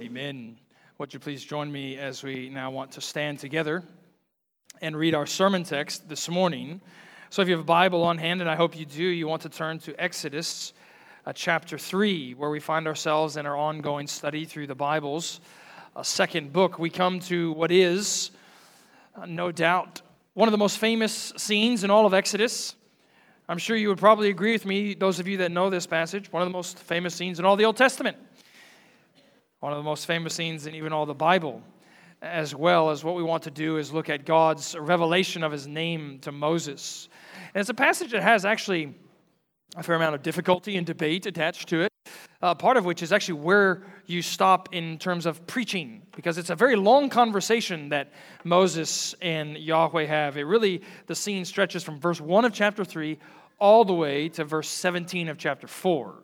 Amen. Would you please join me as we now want to stand together and read our sermon text this morning? So, if you have a Bible on hand, and I hope you do, you want to turn to Exodus uh, chapter 3, where we find ourselves in our ongoing study through the Bible's uh, second book. We come to what is, uh, no doubt, one of the most famous scenes in all of Exodus. I'm sure you would probably agree with me, those of you that know this passage, one of the most famous scenes in all the Old Testament one of the most famous scenes in even all the Bible, as well as what we want to do is look at God's revelation of his name to Moses. And it's a passage that has actually a fair amount of difficulty and debate attached to it, uh, part of which is actually where you stop in terms of preaching, because it's a very long conversation that Moses and Yahweh have. It really, the scene stretches from verse 1 of chapter 3 all the way to verse 17 of chapter 4.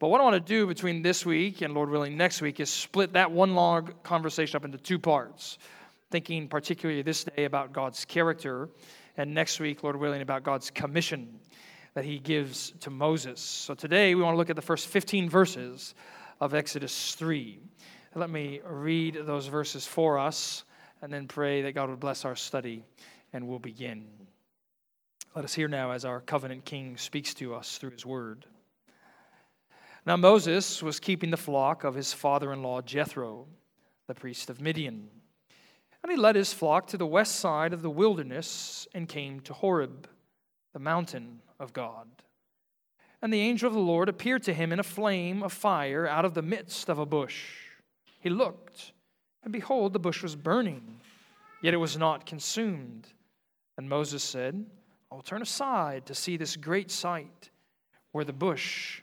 But what I want to do between this week and, Lord willing, next week is split that one long conversation up into two parts, thinking particularly this day about God's character, and next week, Lord willing, about God's commission that He gives to Moses. So today we want to look at the first 15 verses of Exodus 3. Let me read those verses for us and then pray that God would bless our study, and we'll begin. Let us hear now as our covenant king speaks to us through his word. Now, Moses was keeping the flock of his father in law Jethro, the priest of Midian. And he led his flock to the west side of the wilderness and came to Horeb, the mountain of God. And the angel of the Lord appeared to him in a flame of fire out of the midst of a bush. He looked, and behold, the bush was burning, yet it was not consumed. And Moses said, I will turn aside to see this great sight, where the bush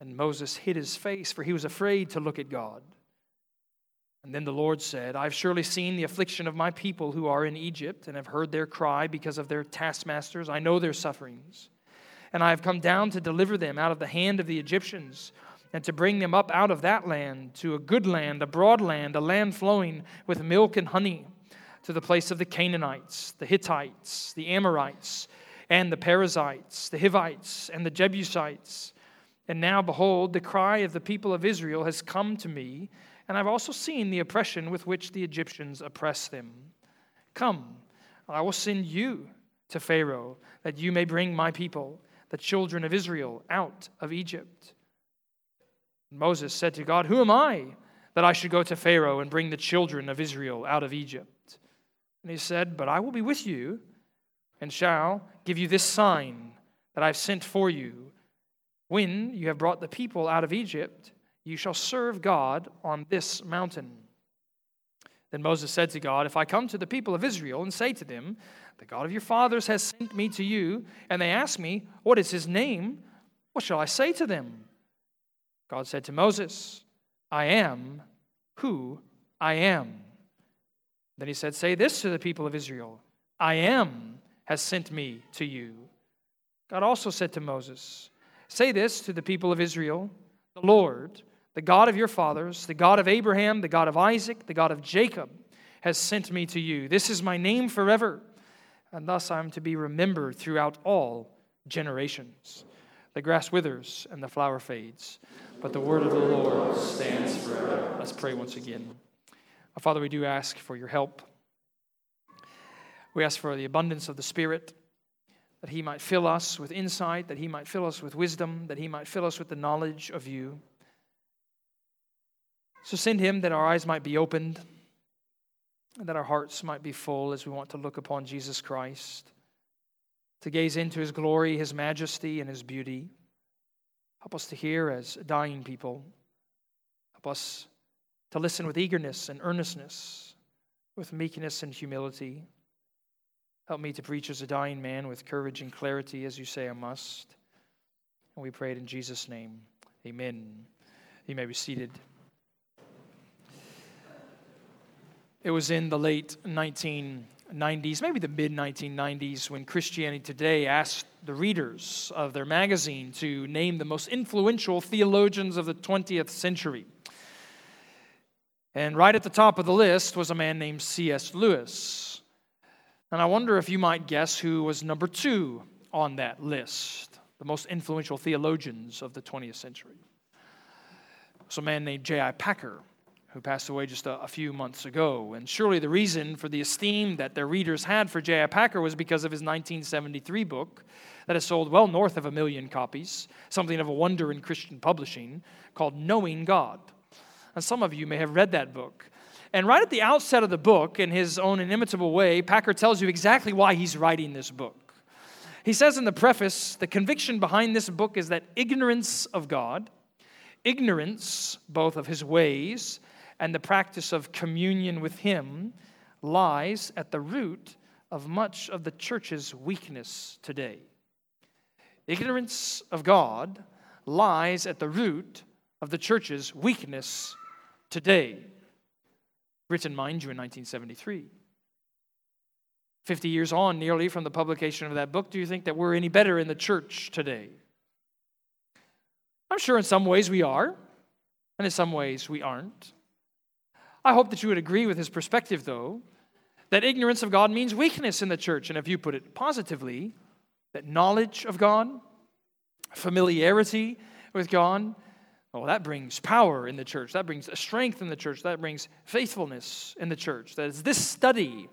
And Moses hid his face, for he was afraid to look at God. And then the Lord said, I've surely seen the affliction of my people who are in Egypt, and have heard their cry because of their taskmasters. I know their sufferings. And I have come down to deliver them out of the hand of the Egyptians, and to bring them up out of that land to a good land, a broad land, a land flowing with milk and honey, to the place of the Canaanites, the Hittites, the Amorites, and the Perizzites, the Hivites, and the Jebusites and now, behold, the cry of the people of Israel has come to me, and I've also seen the oppression with which the Egyptians oppress them. Come, I will send you to Pharaoh, that you may bring my people, the children of Israel, out of Egypt. Moses said to God, Who am I that I should go to Pharaoh and bring the children of Israel out of Egypt? And he said, But I will be with you, and shall give you this sign that I've sent for you when you have brought the people out of Egypt, you shall serve God on this mountain. Then Moses said to God, If I come to the people of Israel and say to them, The God of your fathers has sent me to you, and they ask me, What is his name? What shall I say to them? God said to Moses, I am who I am. Then he said, Say this to the people of Israel I am has sent me to you. God also said to Moses, Say this to the people of Israel The Lord, the God of your fathers, the God of Abraham, the God of Isaac, the God of Jacob, has sent me to you. This is my name forever, and thus I am to be remembered throughout all generations. The grass withers and the flower fades, but the word of the Lord stands forever. Let's pray once again. Father, we do ask for your help. We ask for the abundance of the Spirit that He might fill us with insight, that He might fill us with wisdom, that He might fill us with the knowledge of you. So send Him that our eyes might be opened, and that our hearts might be full as we want to look upon Jesus Christ, to gaze into His glory, His majesty, and His beauty. Help us to hear as dying people. Help us to listen with eagerness and earnestness, with meekness and humility. Help me to preach as a dying man with courage and clarity as you say I must. And we pray it in Jesus' name. Amen. You may be seated. It was in the late 1990s, maybe the mid 1990s, when Christianity Today asked the readers of their magazine to name the most influential theologians of the 20th century. And right at the top of the list was a man named C.S. Lewis. And I wonder if you might guess who was number two on that list, the most influential theologians of the 20th century. It was a man named J.I. Packer who passed away just a, a, few months ago. And surely the reason for the esteem that their readers had for J.I. Packer was because of his 1973 book that has sold well north of a million copies, something of a wonder in Christian publishing, called Knowing God. And some of you may have read that book. And right at the outset of the book, in his own inimitable way, Packer tells you exactly why he's writing this book. He says in the preface the conviction behind this book is that ignorance of God, ignorance both of his ways and the practice of communion with Him lies at the root of much of the church's weakness today. Ignorance of God lies at the root of the church's weakness today. Written, mind you, in 1973. 50 years on, nearly from the publication of that book, do you think that we're any better in the church today? I'm sure in some ways we are, and in some ways we aren't. I hope that you would agree with his perspective, though, that ignorance of God means weakness in the church. And if you put it positively, that knowledge of God, familiarity with God, well, that brings power in the church. That brings strength in the church. That brings faithfulness in the church. That is this study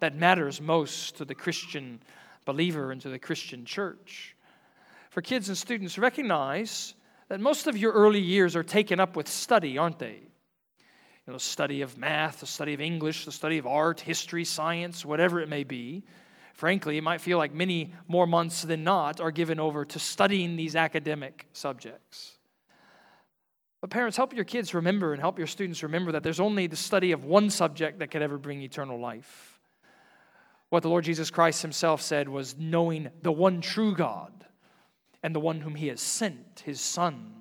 that matters most to the Christian believer and to the Christian church. For kids and students, recognize that most of your early years are taken up with study, aren't they? you know, study of math, the study of English, the study of art, history, science, whatever it may be. Frankly, it might feel like many more months than not are given over to studying these academic subjects. But parents, help your kids remember and help your students remember that there's only the study of one subject that could ever bring eternal life. What the Lord Jesus Christ himself said was knowing the one true God and the one whom he has sent, his Son.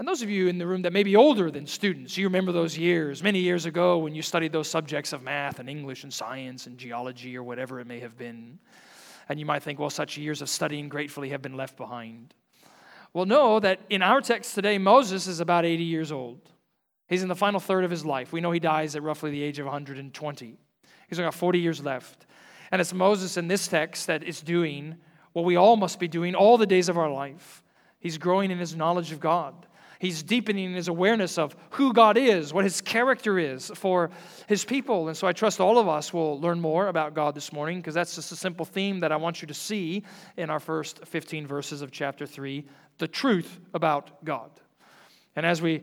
And those of you in the room that may be older than students, you remember those years, many years ago, when you studied those subjects of math and English and science and geology or whatever it may have been. And you might think, well, such years of studying gratefully have been left behind. Well, know that in our text today, Moses is about 80 years old. He's in the final third of his life. We know he dies at roughly the age of 120. He's got 40 years left. And it's Moses in this text that is doing what we all must be doing all the days of our life. He's growing in his knowledge of God. He's deepening his awareness of who God is, what his character is for his people. And so I trust all of us will learn more about God this morning because that's just a simple theme that I want you to see in our first 15 verses of chapter 3 the truth about God. And as we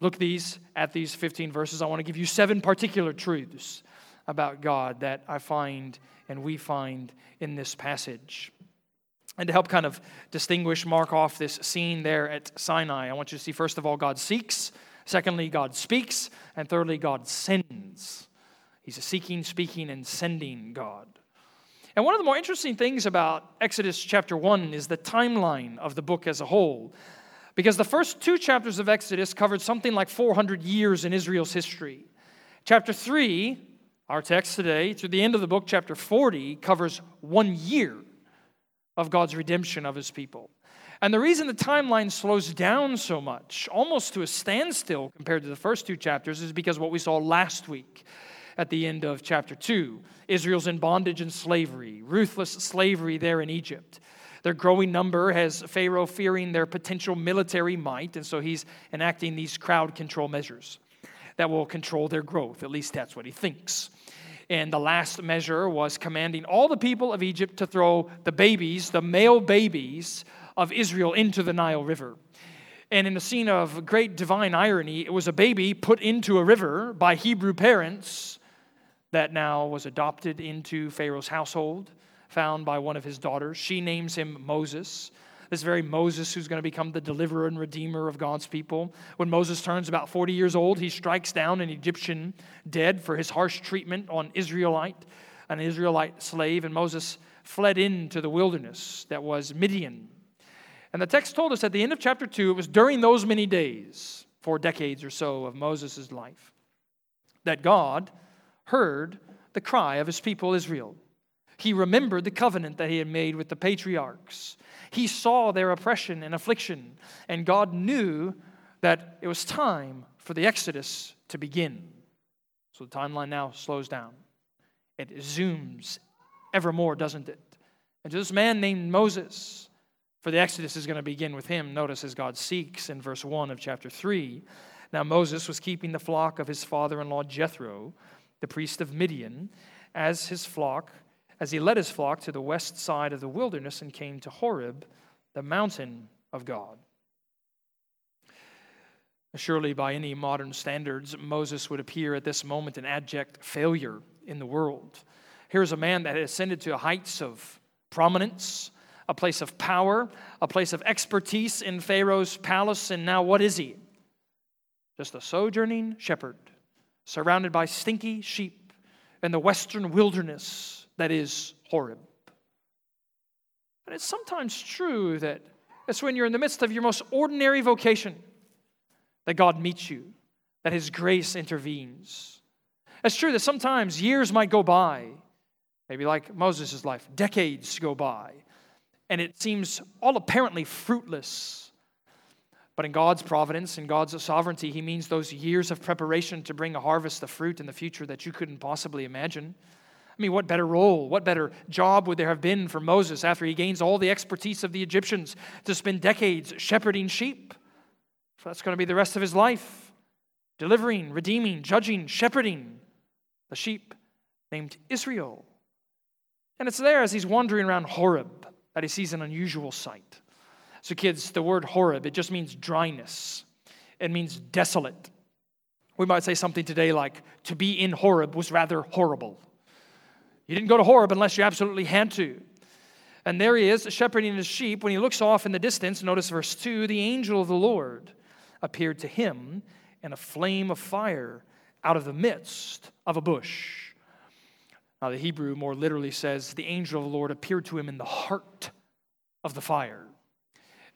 look these at these 15 verses, I want to give you seven particular truths about God that I find and we find in this passage. And to help kind of distinguish, mark off this scene there at Sinai, I want you to see first of all, God seeks. Secondly, God speaks. And thirdly, God sends. He's a seeking, speaking, and sending God. And one of the more interesting things about Exodus chapter 1 is the timeline of the book as a whole. Because the first two chapters of Exodus covered something like 400 years in Israel's history. Chapter 3, our text today, through the end of the book, chapter 40, covers one year of God's redemption of his people. And the reason the timeline slows down so much, almost to a standstill compared to the first two chapters, is because what we saw last week at the end of chapter 2. Israel's in bondage and slavery, ruthless slavery there in Egypt. Their growing number has Pharaoh fearing their potential military might, and so he's enacting these crowd control measures that will control their growth. At least that's what he thinks. And the last measure was commanding all the people of Egypt to throw the babies, the male babies of Israel, into the Nile River. And in a scene of great divine irony, it was a baby put into a river by Hebrew parents that now was adopted into Pharaoh's household, found by one of his daughters. She names him Moses this very Moses who's going to become the deliverer and redeemer of God's people. When Moses turns about 40 years old, he strikes down an Egyptian dead for his harsh treatment on Israelite, an Israelite slave, and Moses fled into the wilderness that was Midian. And the text told us at the end of chapter 2, it was during those many days, four decades or so of Moses' life, that God heard the cry of his people Israel. He remembered the covenant that he had made with the patriarchs. He saw their oppression and affliction, and God knew that it was time for the Exodus to begin. So the timeline now slows down. It zooms ever more, doesn't it? And to this man named Moses, for the Exodus is going to begin with him. Notice as God seeks in verse 1 of chapter 3. Now Moses was keeping the flock of his father in law Jethro, the priest of Midian, as his flock, as he led his flock to the west side of the wilderness and came to Horeb, the mountain of God. Surely, by any modern standards, Moses would appear at this moment an abject failure in the world. Here's a man that had ascended to heights of prominence, a place of power, a place of expertise in Pharaoh's palace, and now what is he? Just a sojourning shepherd, surrounded by stinky sheep in the western wilderness that is Horeb. And it's sometimes true that it's when you're in the midst of your most ordinary vocation that God meets you, that His grace intervenes. It's true that sometimes years might go by, maybe like Moses' life, decades go by, and it seems all apparently fruitless. But in God's providence and God's sovereignty, He means those years of preparation to bring a harvest of fruit in the future that you couldn't possibly imagine. I mean, what better role, what better job would there have been for Moses after he gains all the expertise of the Egyptians to spend decades shepherding sheep? So that's going to be the rest of his life delivering, redeeming, judging, shepherding the sheep named Israel. And it's there as he's wandering around Horeb that he sees an unusual sight. So, kids, the word Horeb, it just means dryness, it means desolate. We might say something today like, to be in Horeb was rather horrible. You didn't go to Horeb unless you absolutely had to. And there he is, shepherding his sheep. When he looks off in the distance, notice verse 2 the angel of the Lord appeared to him in a flame of fire out of the midst of a bush. Now, the Hebrew more literally says, the angel of the Lord appeared to him in the heart of the fire.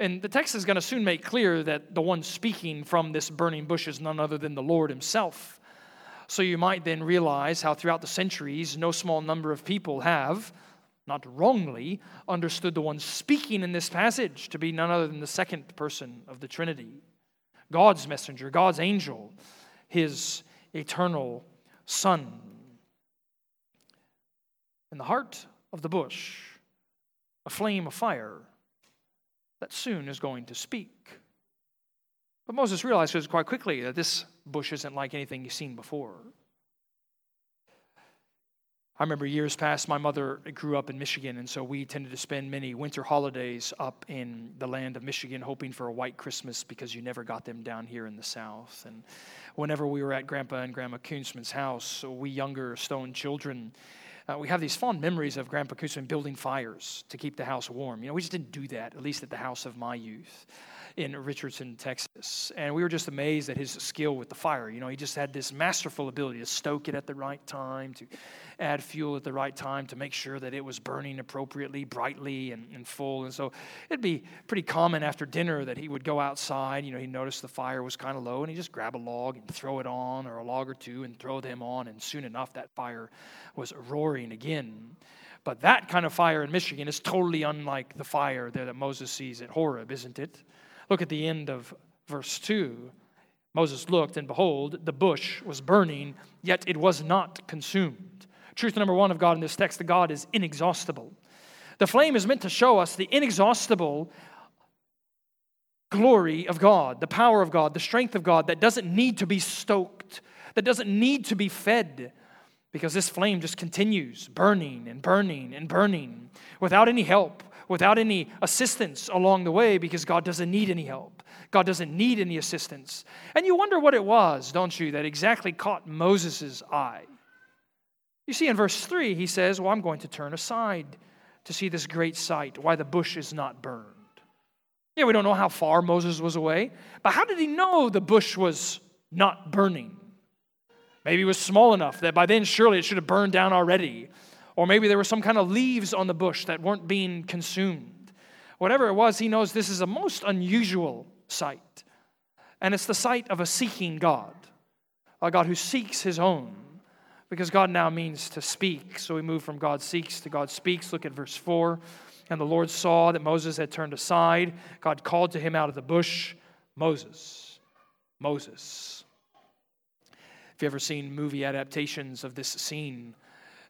And the text is going to soon make clear that the one speaking from this burning bush is none other than the Lord himself. So you might then realize how throughout the centuries, no small number of people have, not wrongly, understood the one speaking in this passage to be none other than the second person of the Trinity. God's messenger, God's angel, his eternal Son. In the heart of the bush, a flame of fire that soon is going to speak. But Moses realizes quite quickly that this bush isn't like anything he's seen before. I remember years past, my mother grew up in Michigan, and so we tended to spend many winter holidays up in the land of Michigan, hoping for a white Christmas because you never got them down here in the South. And whenever we were at Grandpa and Grandma Kunzman's house, we younger Stone children, uh, we have these fond memories of Grandpa Kunzman building fires to keep the house warm. You know, we just didn't do that, at least at the house of my youth in Richardson, Texas. And we were just amazed at his skill with the fire. You know, he just had this masterful ability to stoke it at the right time, to add fuel at the right time, to make sure that it was burning appropriately, brightly, and, and full. And so it'd be pretty common after dinner that he would go outside. You know, he noticed the fire was kind of low, and he'd just grab a log and throw it on, or a log or two, and throw them on. And soon enough, that fire was roaring again. But that kind of fire in Michigan is totally unlike the fire there that Moses sees at Horeb, isn't it? Look at the end of verse 2. Moses looked, and behold, the bush was burning, yet it was not consumed. Truth number one of God in this text that God is inexhaustible. The flame is meant to show us the inexhaustible glory of God, the power of God, the strength of God that doesn't need to be stoked, that doesn't need to be fed, because this flame just continues burning and burning and burning without any help, without any assistance along the way because God doesn't need any help. God doesn't need any assistance. And you wonder what it was, don't you, that exactly caught Moses' eye. You see, in verse 3, he says, Well, I'm going to turn aside to see this great sight, why the bush is not burned. Yeah, we don't know how far Moses was away, but how did he know the bush was not burning? Maybe it was small enough that by then surely it should have burned down already. Or maybe there were some kind of leaves on the bush that weren't being consumed. Whatever it was, he knows this is a most unusual sight. And it's the sight of a seeking God, a God who seeks his own, because God now means to speak. So we move from God seeks to God speaks. Look at verse 4. And the Lord saw that Moses had turned aside. God called to him out of the bush, Moses, Moses. If you ever seen movie adaptations of this scene,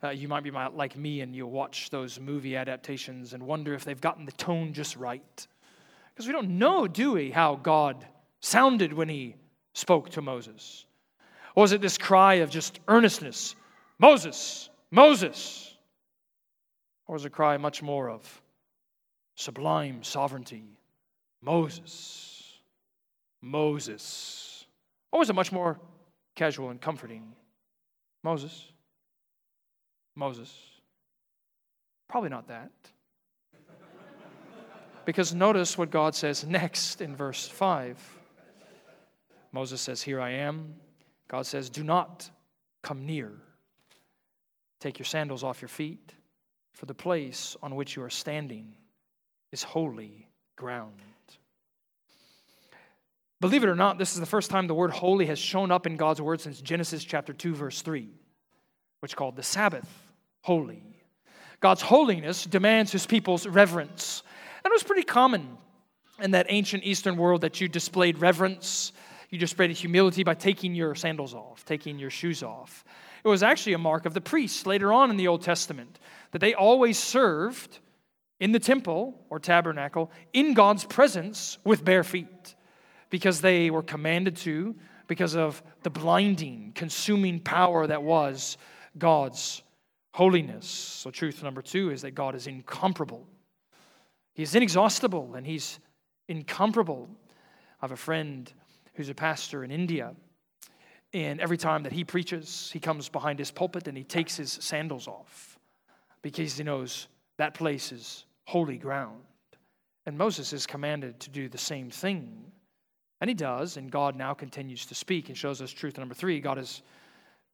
uh, you might be like me and you'll watch those movie adaptations and wonder if they've gotten the tone just right. Because we don't know, do we, how God sounded when he spoke to Moses? Or was it this cry of just earnestness? Moses, Moses. Or was it a cry much more of sublime sovereignty? Moses, Moses. Or was it much more casual and comforting? Moses, Moses. Probably not that. Because notice what God says next in verse 5. Moses says, Here I am. God says, Do not come near. Take your sandals off your feet, for the place on which you are standing is holy ground. Believe it or not, this is the first time the word holy has shown up in God's word since Genesis chapter 2, verse 3, which called the Sabbath holy. God's holiness demands his people's reverence. And it was pretty common in that ancient Eastern world that you displayed reverence, you displayed humility by taking your sandals off, taking your shoes off. It was actually a mark of the priests later on in the Old Testament that they always served in the temple or tabernacle in God's presence with bare feet because they were commanded to, because of the blinding, consuming power that was God's holiness. So, truth number two is that God is incomparable. He's inexhaustible and he's incomparable. I have a friend who's a pastor in India, and every time that he preaches, he comes behind his pulpit and he takes his sandals off because he knows that place is holy ground. And Moses is commanded to do the same thing. And he does, and God now continues to speak and shows us truth number three God is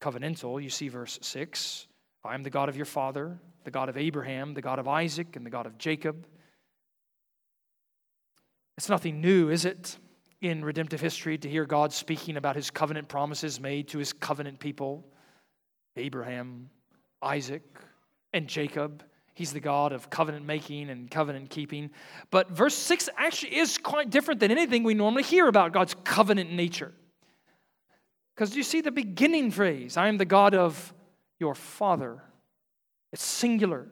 covenantal. You see verse 6 I am the God of your father, the God of Abraham, the God of Isaac, and the God of Jacob. It's nothing new, is it, in redemptive history to hear God speaking about his covenant promises made to his covenant people, Abraham, Isaac, and Jacob. He's the God of covenant making and covenant keeping. But verse 6 actually is quite different than anything we normally hear about God's covenant nature. Because you see the beginning phrase I am the God of your father. It's singular.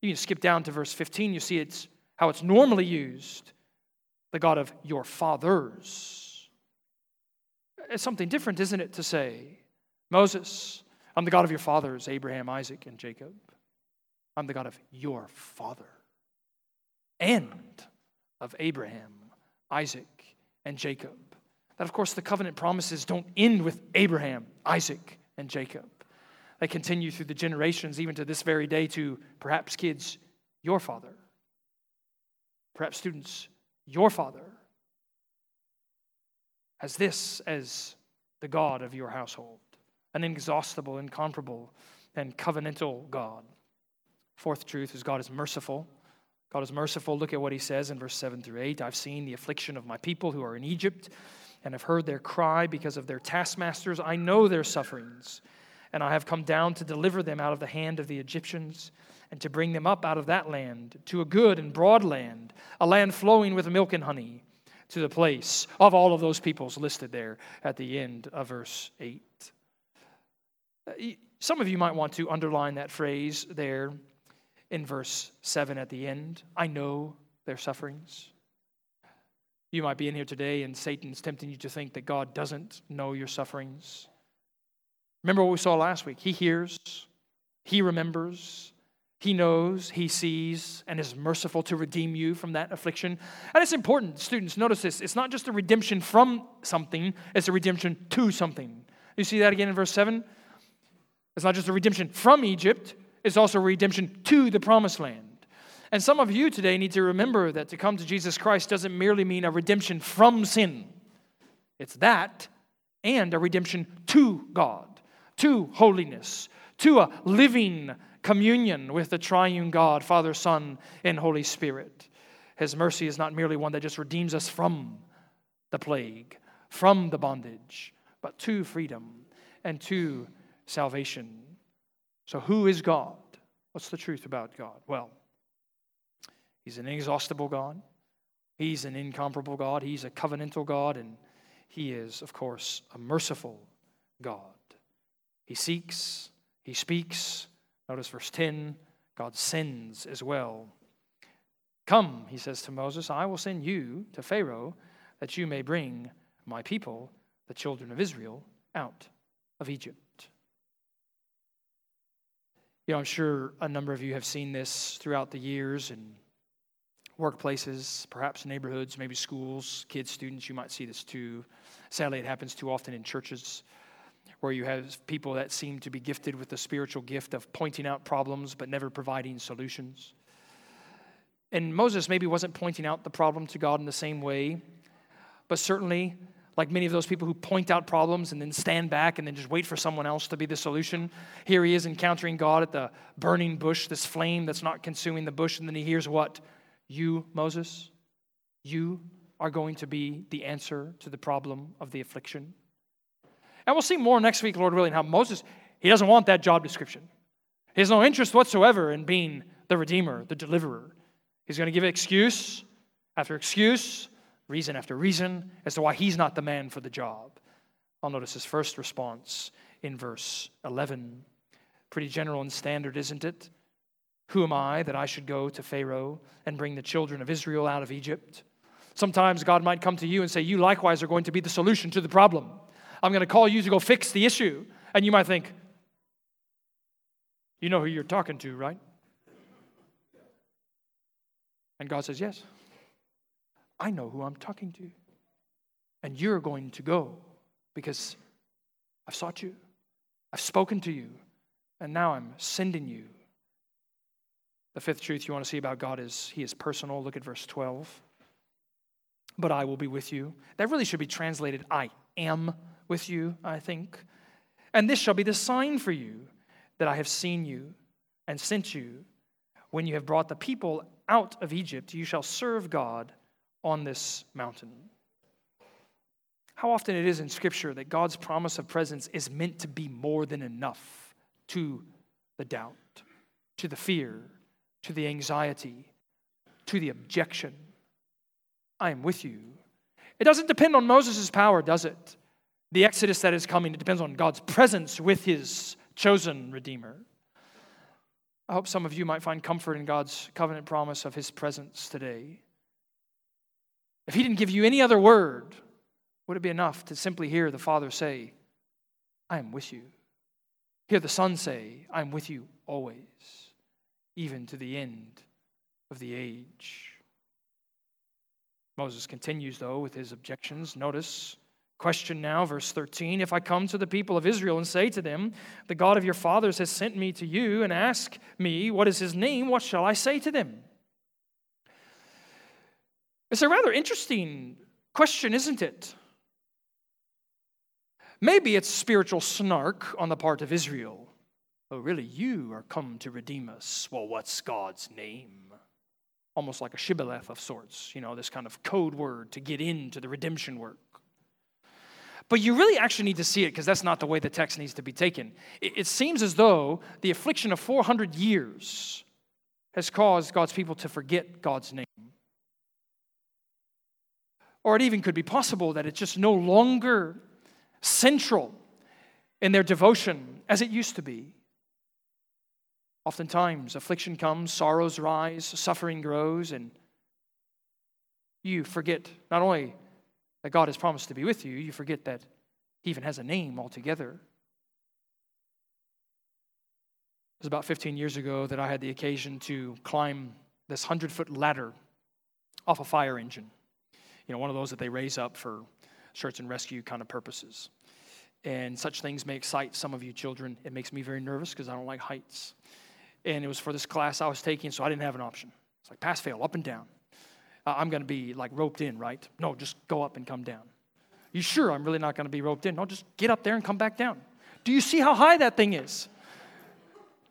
You can skip down to verse 15, you see it's how it's normally used the God of your fathers. It's something different, isn't it, to say, Moses, I'm the God of your fathers, Abraham, Isaac, and Jacob. I'm the God of your father and of Abraham, Isaac, and Jacob. That, of course, the covenant promises don't end with Abraham, Isaac, and Jacob. They continue through the generations, even to this very day, to perhaps kids, your father. Perhaps students, your father. As this as the God of your household, an inexhaustible, incomparable, and covenantal God. Fourth truth is God is merciful. God is merciful. Look at what he says in verse 7 through 8. I've seen the affliction of my people who are in Egypt and have heard their cry because of their taskmasters. I know their sufferings and I have come down to deliver them out of the hand of the Egyptians and to bring them up out of that land to a good and broad land, a land flowing with milk and honey, to the place of all of those peoples listed there at the end of verse 8. Uh, some of you might want to underline that phrase there in verse 7 at the end. I know their sufferings. You might be in here today and Satan's tempting you to think that God doesn't know your sufferings. Remember what we saw last week? He hears, He remembers, He knows, He sees, and is merciful to redeem you from that affliction. And it's important, students, notice this. It's not just a redemption from something, it's a redemption to something. You see that again in verse 7? It's not just a redemption from Egypt, it's also a redemption to the promised land. And some of you today need to remember that to come to Jesus Christ doesn't merely mean a redemption from sin, it's that and a redemption to God to holiness, to a living communion with the triune God, Father, Son, and Holy Spirit. His mercy is not merely one that just redeems us from the plague, from the bondage, but to freedom. and to salvation. So, who is God? What's the truth about God? Well, He's an inexhaustible God, He's an incomparable God, He's a covenantal God, and He is, of course, a merciful God. He seeks, He speaks. Notice verse 10 God sends as well. Come, he says to Moses, I will send you to Pharaoh that you may bring my people, the children of Israel, out of Egypt. You know, I'm sure a number of you have seen this throughout the years in workplaces, perhaps neighborhoods, maybe schools, kids, students. You might see this too. Sadly, it happens too often in churches where you have people that seem to be gifted with the spiritual gift of pointing out problems but never providing solutions. And Moses maybe wasn't pointing out the problem to God in the same way, but certainly like many of those people who point out problems and then stand back and then just wait for someone else to be the solution. Here he is encountering God at the burning bush, this flame that's not consuming the bush, and then he hears what? You, Moses, you are going to be the answer to the problem of the affliction. And we'll see more next week, Lord willing, how Moses, he doesn't want that job description. He has no interest whatsoever in being the Redeemer, the deliverer. He's going to give excuse after excuse reason after reason as to why he's not the man for the job. I'll notice his first response in verse 11. Pretty general and standard, isn't it? Who am I that I should go to Pharaoh and bring the children of Israel out of Egypt? Sometimes God might come to you and say, You likewise are going to be the solution to the problem. I'm going to call you to go fix the issue. And you might think, You know who you're talking to, right? And God says, Yes. I know who I'm talking to. And you're going to go because I've sought you, I've spoken to you, and now I'm sending you. The fifth truth you want to see about God is He is personal. Look at verse 12. But I will be with you. That really should be translated I am with you, I think. And this shall be the sign for you that I have seen you and sent you. When you have brought the people out of Egypt, you shall serve God on this mountain. How often it is in Scripture that God's promise of presence is meant to be more than enough to the doubt, to the fear, to the anxiety, to the objection. I am with you. It doesn't depend on Moses' power, does it? The exodus that is coming, it depends on God's presence with his chosen Redeemer. I hope some of you might find comfort in God's covenant promise of his presence today. If he didn't give you any other word, would it be enough to simply hear the Father say, I am with you? Hear the Son say, I am with you always, even to the end of the age. Moses continues, though, with his objections. Notice, question now, verse 13 If I come to the people of Israel and say to them, The God of your fathers has sent me to you, and ask me, What is his name? What shall I say to them? It's a rather interesting question, isn't it? Maybe it's spiritual snark on the part of Israel. Oh, really, you are come to redeem us. Well, what's God's name? Almost like a shibboleth of sorts, you know, this kind of code word to get into the redemption work. But you really actually need to see it because that's not the way the text needs to be taken. It, it seems as though the affliction of 400 years has caused God's people to forget God's name. Or it even could be possible that it's just no longer central in their devotion as it used to be. Oftentimes, affliction comes, sorrows rise, suffering grows, and you forget not only that God has promised to be with you, you forget that He even has a name altogether. It was about 15 years ago that I had the occasion to climb this 100 foot ladder off a fire engine you know, one of those that they raise up for search and rescue kind of purposes. And such things may excite some of you children. It makes me very nervous because I don't like heights. And it was for this class I was taking, so I didn't have an option. It's like pass, fail, up and down. Uh, I'm going to be like roped in, right? No, just go up and come down. You sure I'm really not going to be roped in? No, just get up there and come back down. Do you see how high that thing is?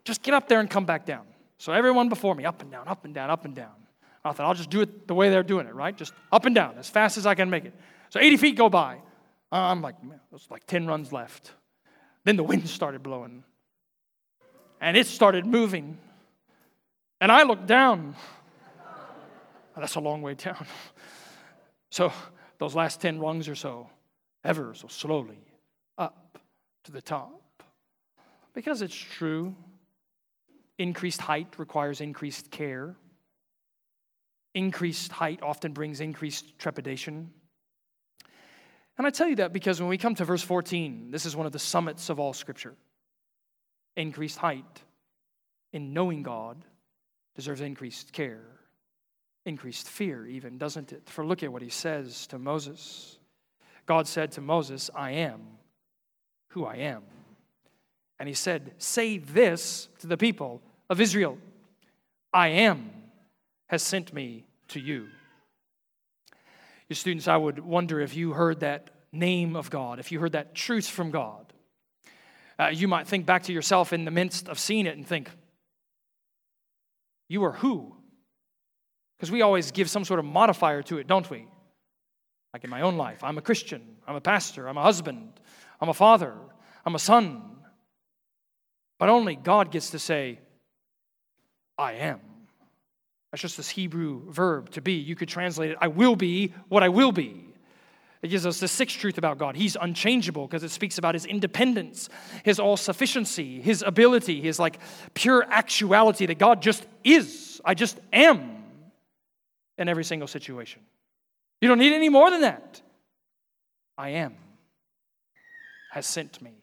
Just get up there and come back down. So everyone before me, up and down, up and down, up and down. I thought, I'll just do it the way they're doing it, right? Just up and down as fast as I can make it. So 80 feet go by. I'm like, man, there's like 10 runs left. Then the wind started blowing, and it started moving. And I looked down. That's a long way down. So, those last 10 rungs or so, ever so slowly up to the top. Because it's true, increased height requires increased care. Increased height often brings increased trepidation. And I tell you that because when we come to verse 14, this is one of the summits of all Scripture. Increased height in knowing God deserves increased care, increased fear, even, doesn't it? For look at what he says to Moses. God said to Moses, I am who I am. And he said, Say this to the people of Israel I am has sent me to you. Your students, I would wonder if you heard that name of God, if you heard that truth from God. Uh, you might think back to yourself in the midst of seeing it and think, You are who? Because we always give some sort of modifier to it, don't we? Like in my own life, I'm a Christian, I'm a pastor, I'm a husband, I'm a father, I'm a son. But only God gets to say, I am. That's just this Hebrew verb to be. You could translate it, I will be what I will be. It gives us the sixth truth about God. He's unchangeable because it speaks about his independence, his all sufficiency, his ability, his like pure actuality that God just is. I just am in every single situation. You don't need any more than that. I am has sent me.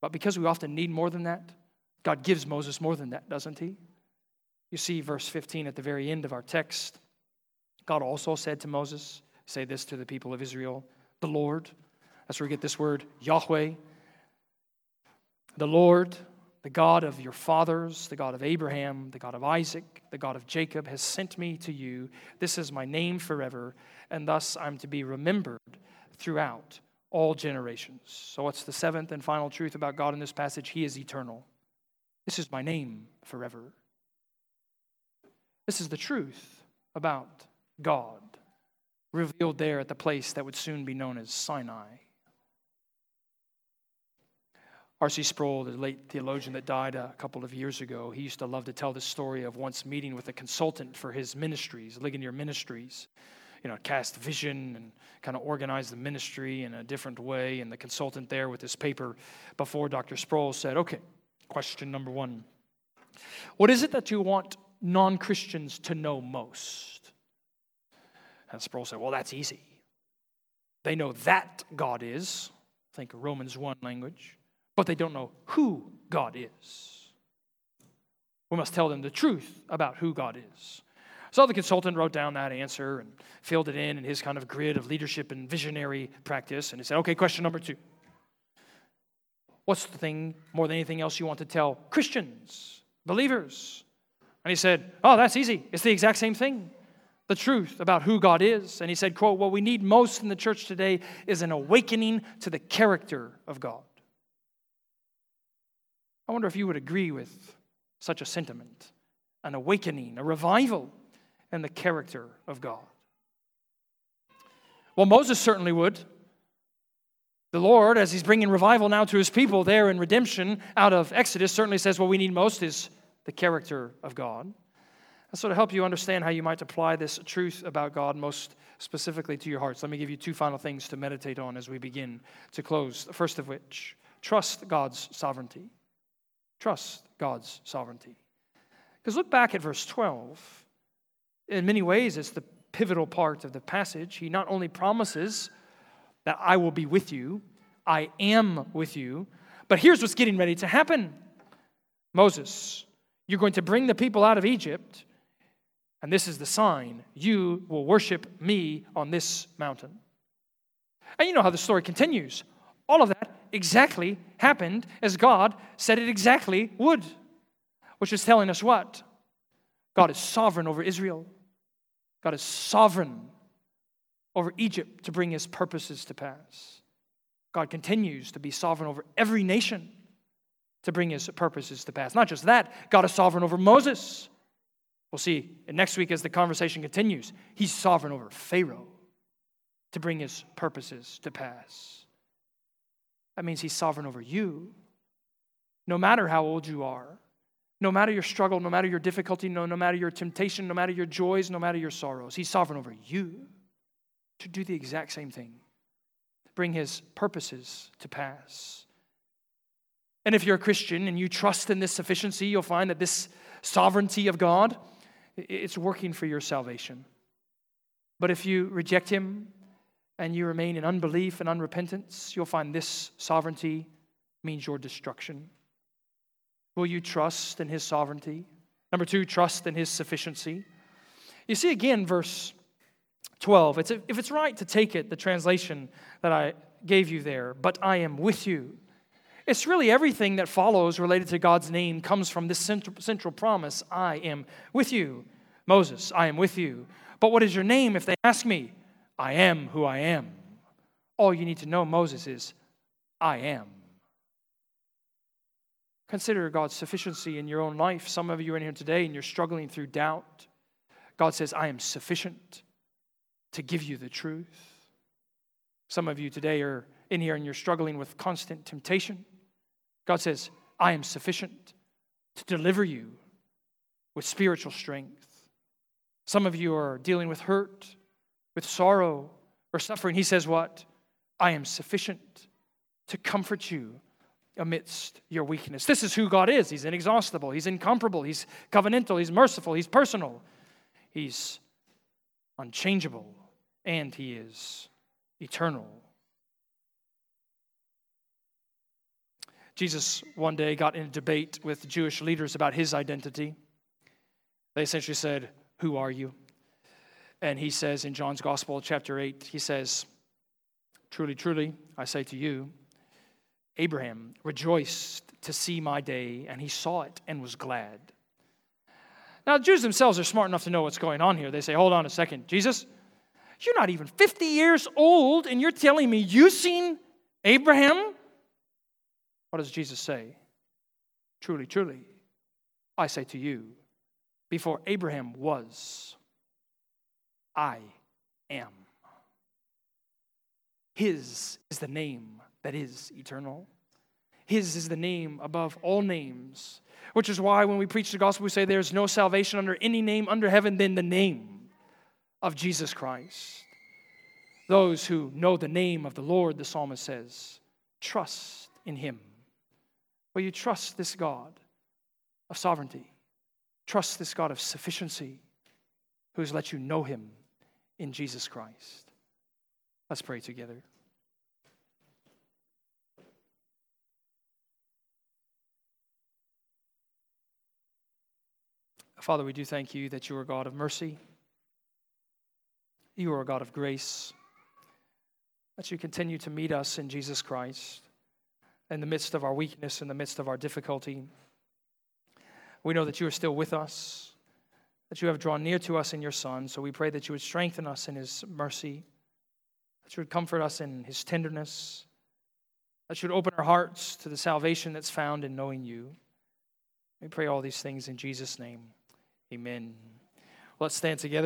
But because we often need more than that, God gives Moses more than that, doesn't he? You see verse 15 at the very end of our text. God also said to Moses, Say this to the people of Israel the Lord. That's where we get this word, Yahweh. The Lord, the God of your fathers, the God of Abraham, the God of Isaac, the God of Jacob, has sent me to you. This is my name forever, and thus I'm to be remembered throughout all generations. So, what's the seventh and final truth about God in this passage? He is eternal. This is my name forever. This is the truth about God, revealed there at the place that would soon be known as Sinai. R.C. Sproul, the late theologian that died a couple of years ago, he used to love to tell the story of once meeting with a consultant for his ministries, Ligonier Ministries you know, cast vision and kind of organize the ministry in a different way. And the consultant there with his paper before Dr. Sproul said, okay, question number one What is it that you want non Christians to know most? And Sproul said, well, that's easy. They know that God is, think Romans 1 language, but they don't know who God is. We must tell them the truth about who God is. So the consultant wrote down that answer and filled it in in his kind of grid of leadership and visionary practice. And he said, okay, question number two. What's the thing more than anything else you want to tell Christians, believers? And he said, oh, that's easy. It's the exact same thing. The truth about who God is. And he said, quote, what we need most in the church today is an awakening to the character of God. I wonder if you would agree with such a sentiment an awakening, a revival and the character of God. Well, Moses certainly would. The Lord, as he's bringing revival now to his people there in redemption out of Exodus, certainly says what we need most is the character of God. And so, to help you understand how you might apply this truth about God most specifically to your hearts, let me give you two final things to meditate on as we begin to close. The first of which, trust God's sovereignty. Trust God's sovereignty. Because look back at verse 12 in many ways, it's the pivotal part of the passage. He not only promises that I will be with you, I am with you, but here's what's getting ready to happen Moses, you're going to bring the people out of Egypt, and this is the sign you will worship me on this mountain. And you know how the story continues. All of that exactly happened as God said it exactly would, which is telling us what? God is sovereign over Israel. God is sovereign over Egypt to bring his purposes to pass. God continues to be sovereign over every nation to bring his purposes to pass. Not just that, God is sovereign over Moses. We'll see next week as the conversation continues. He's sovereign over Pharaoh to bring his purposes to pass. That means He's sovereign over you. No matter how old you are, no matter your struggle, no matter your difficulty, no, no matter your temptation, no matter your joys, no matter your sorrows, He's sovereign over you to do the exact same thing, bring His purposes to pass. And if you're a Christian and you trust in this sufficiency, you'll find that this sovereignty of God, it's working for your salvation. But if you reject Him and you remain in unbelief and unrepentance, you'll find this sovereignty means your destruction. Will you trust in His sovereignty? Number two, trust in His sufficiency. You see again, verse 12. It's, if it's right to take it, the translation that I gave you there, but I am with you. It's really everything that follows related to God's name comes from this central, central promise I am with you. Moses, I am with you. But what is your name if they ask me? I am who I am. All you need to know, Moses, is I am. Consider God's sufficiency in your own life. Some of you are in here today and you're struggling through doubt. God says, I am sufficient to give you the truth. Some of you today are in here and you're struggling with constant temptation. God says, I am sufficient to deliver you with spiritual strength. Some of you are dealing with hurt, with sorrow, or suffering. He says, What? I am sufficient to comfort you amidst your weakness. This is who God is. He's inexhaustible, He's incomparable, He's covenantal, He's merciful, He's personal, He's unchangeable, and He is eternal. Jesus one day got in a debate with Jewish leaders about his identity. They essentially said, Who are you? And he says in John's Gospel, chapter 8, he says, Truly, truly, I say to you, Abraham rejoiced to see my day, and he saw it and was glad. Now, the Jews themselves are smart enough to know what's going on here. They say, Hold on a second, Jesus, you're not even 50 years old, and you're telling me you've seen Abraham? What does Jesus say? Truly, truly, I say to you, before Abraham was, I am. His is the name that is eternal. His is the name above all names, which is why when we preach the gospel, we say there's no salvation under any name under heaven than the name of Jesus Christ. Those who know the name of the Lord, the psalmist says, trust in him. Will you trust this God of sovereignty? Trust this God of sufficiency who has let you know him in Jesus Christ. Let's pray together. Father, we do thank you that you are a God of mercy. You are a God of grace. That you continue to meet us in Jesus Christ in the midst of our weakness, in the midst of our difficulty. We know that you are still with us, that you have drawn near to us in your Son. So we pray that you would strengthen us in his mercy, that you would comfort us in his tenderness, that you would open our hearts to the salvation that's found in knowing you. We pray all these things in Jesus' name. Amen. Let's stand together.